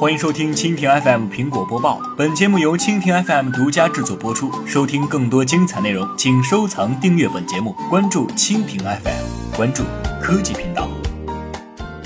欢迎收听蜻蜓 FM 苹果播报。本节目由蜻蜓 FM 独家制作播出。收听更多精彩内容，请收藏订阅本节目，关注蜻蜓 FM，关注科技频道。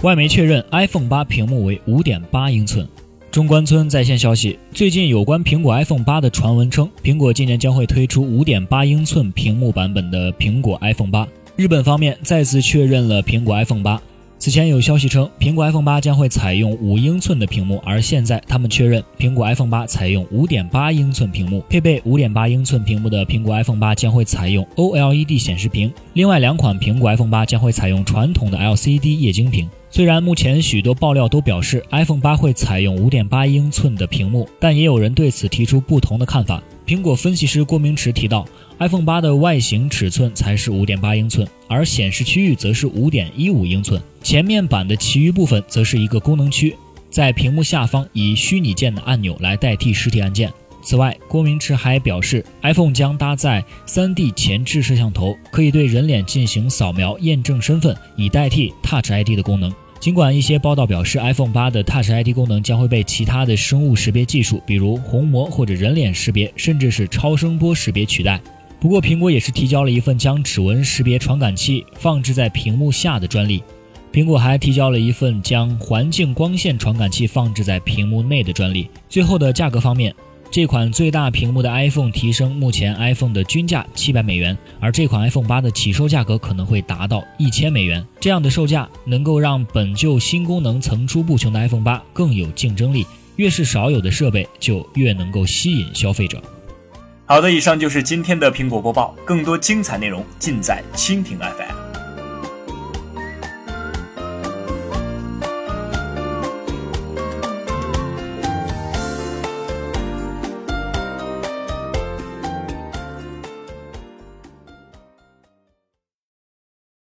外媒确认，iPhone 八屏幕为五点八英寸。中关村在线消息：最近有关苹果 iPhone 八的传闻称，苹果今年将会推出五点八英寸屏幕版本的苹果 iPhone 八。日本方面再次确认了苹果 iPhone 八。此前有消息称，苹果 iPhone 八将会采用五英寸的屏幕，而现在他们确认，苹果 iPhone 八采用五点八英寸屏幕。配备五点八英寸屏幕的苹果 iPhone 八将会采用 OLED 显示屏，另外两款苹果 iPhone 八将会采用传统的 LCD 液晶屏。虽然目前许多爆料都表示 iPhone 八会采用五点八英寸的屏幕，但也有人对此提出不同的看法。苹果分析师郭明池提到，iPhone 八的外形尺寸才是五点八英寸，而显示区域则是五点一五英寸。前面板的其余部分则是一个功能区，在屏幕下方以虚拟键的按钮来代替实体按键。此外，郭明池还表示，iPhone 将搭载 3D 前置摄像头，可以对人脸进行扫描验证身份，以代替 Touch ID 的功能。尽管一些报道表示，iPhone 八的 Touch ID 功能将会被其他的生物识别技术，比如虹膜或者人脸识别，甚至是超声波识别取代。不过，苹果也是提交了一份将指纹识别传感器放置在屏幕下的专利。苹果还提交了一份将环境光线传感器放置在屏幕内的专利。最后的价格方面。这款最大屏幕的 iPhone 提升目前 iPhone 的均价七百美元，而这款 iPhone 八的起售价格可能会达到一千美元。这样的售价能够让本就新功能层出不穷的 iPhone 八更有竞争力。越是少有的设备，就越能够吸引消费者。好的，以上就是今天的苹果播报，更多精彩内容尽在蜻蜓 FM。